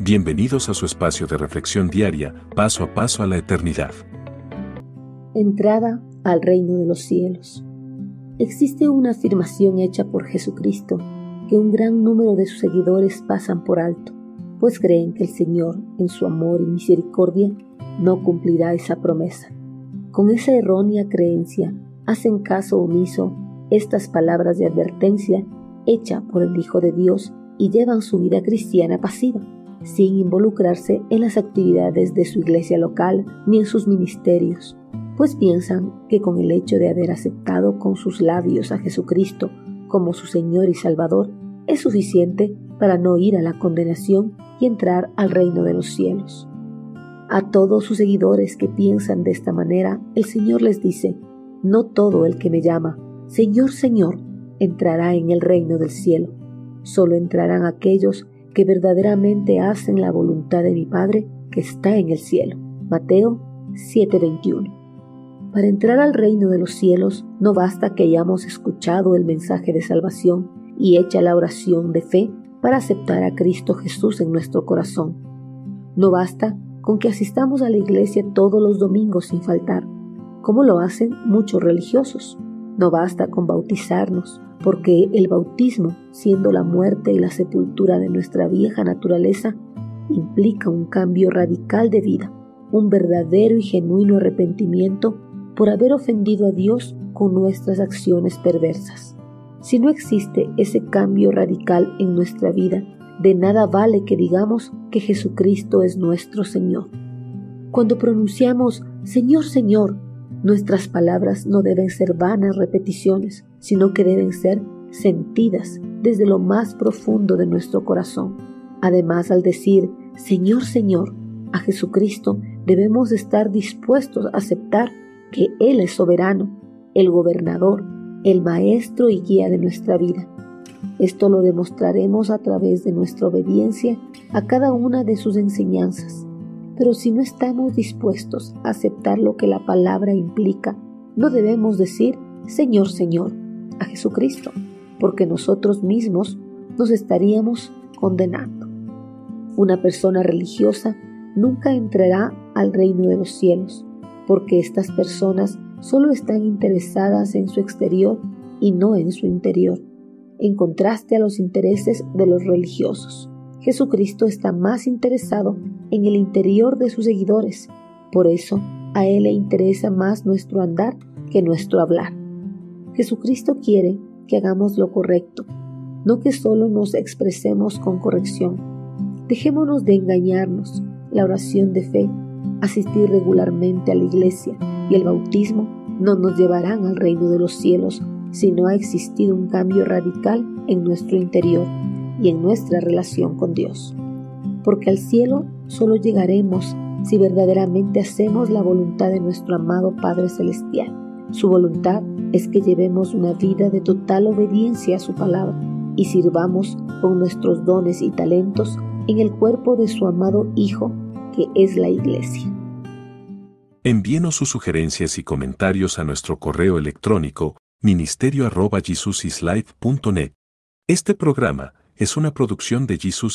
Bienvenidos a su espacio de reflexión diaria, paso a paso a la eternidad. Entrada al reino de los cielos. Existe una afirmación hecha por Jesucristo que un gran número de sus seguidores pasan por alto, pues creen que el Señor, en su amor y misericordia, no cumplirá esa promesa. Con esa errónea creencia, hacen caso omiso estas palabras de advertencia hecha por el Hijo de Dios y llevan su vida cristiana pasiva sin involucrarse en las actividades de su iglesia local ni en sus ministerios, pues piensan que con el hecho de haber aceptado con sus labios a Jesucristo como su Señor y Salvador, es suficiente para no ir a la condenación y entrar al reino de los cielos. A todos sus seguidores que piensan de esta manera, el Señor les dice, no todo el que me llama, Señor, Señor, entrará en el reino del cielo, solo entrarán aquellos que verdaderamente hacen la voluntad de mi Padre que está en el cielo. Mateo 7:21. Para entrar al reino de los cielos no basta que hayamos escuchado el mensaje de salvación y hecha la oración de fe para aceptar a Cristo Jesús en nuestro corazón. No basta con que asistamos a la iglesia todos los domingos sin faltar, como lo hacen muchos religiosos. No basta con bautizarnos, porque el bautismo, siendo la muerte y la sepultura de nuestra vieja naturaleza, implica un cambio radical de vida, un verdadero y genuino arrepentimiento por haber ofendido a Dios con nuestras acciones perversas. Si no existe ese cambio radical en nuestra vida, de nada vale que digamos que Jesucristo es nuestro Señor. Cuando pronunciamos Señor, Señor, Nuestras palabras no deben ser vanas repeticiones, sino que deben ser sentidas desde lo más profundo de nuestro corazón. Además, al decir Señor, Señor a Jesucristo, debemos estar dispuestos a aceptar que Él es soberano, el gobernador, el maestro y guía de nuestra vida. Esto lo demostraremos a través de nuestra obediencia a cada una de sus enseñanzas pero si no estamos dispuestos a aceptar lo que la palabra implica, no debemos decir Señor, Señor a Jesucristo, porque nosotros mismos nos estaríamos condenando. Una persona religiosa nunca entrará al reino de los cielos, porque estas personas solo están interesadas en su exterior y no en su interior, en contraste a los intereses de los religiosos. Jesucristo está más interesado en el interior de sus seguidores. Por eso, a Él le interesa más nuestro andar que nuestro hablar. Jesucristo quiere que hagamos lo correcto, no que solo nos expresemos con corrección. Dejémonos de engañarnos. La oración de fe, asistir regularmente a la iglesia y el bautismo no nos llevarán al reino de los cielos si no ha existido un cambio radical en nuestro interior y en nuestra relación con Dios. Porque al cielo solo llegaremos si verdaderamente hacemos la voluntad de nuestro amado Padre Celestial. Su voluntad es que llevemos una vida de total obediencia a su palabra y sirvamos con nuestros dones y talentos en el cuerpo de su amado Hijo, que es la Iglesia. Envíenos sus sugerencias y comentarios a nuestro correo electrónico ministerio.jesusislife.net. Este programa es una producción de Jesus